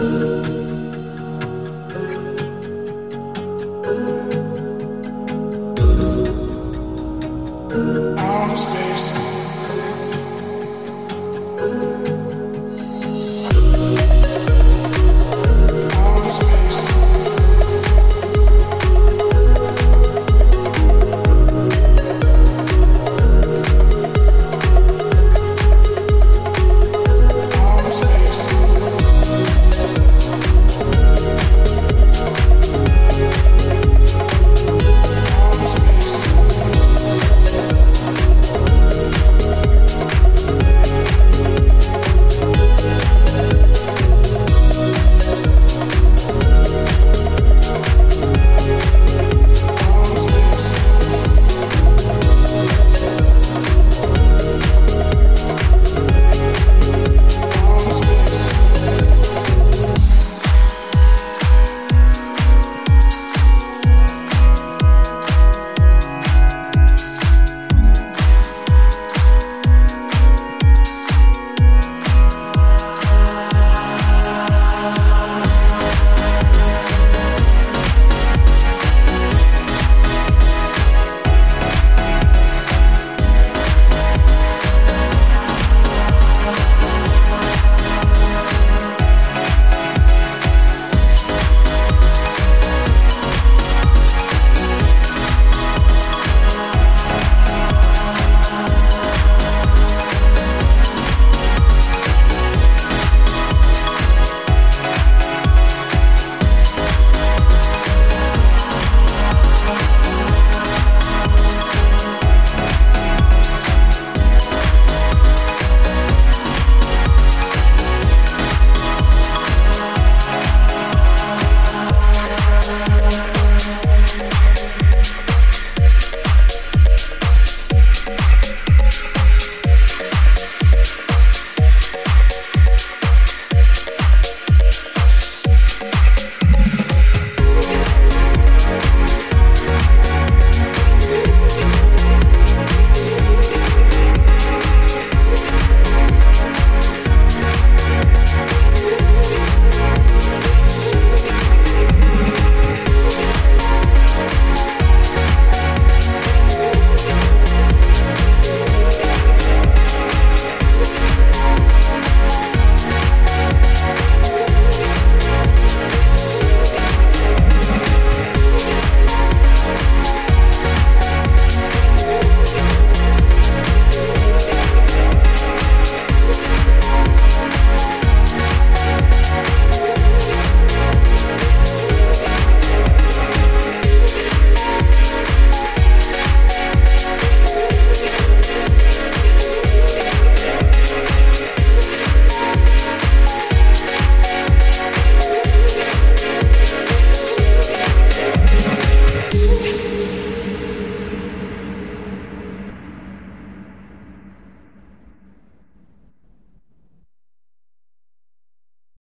Ooh.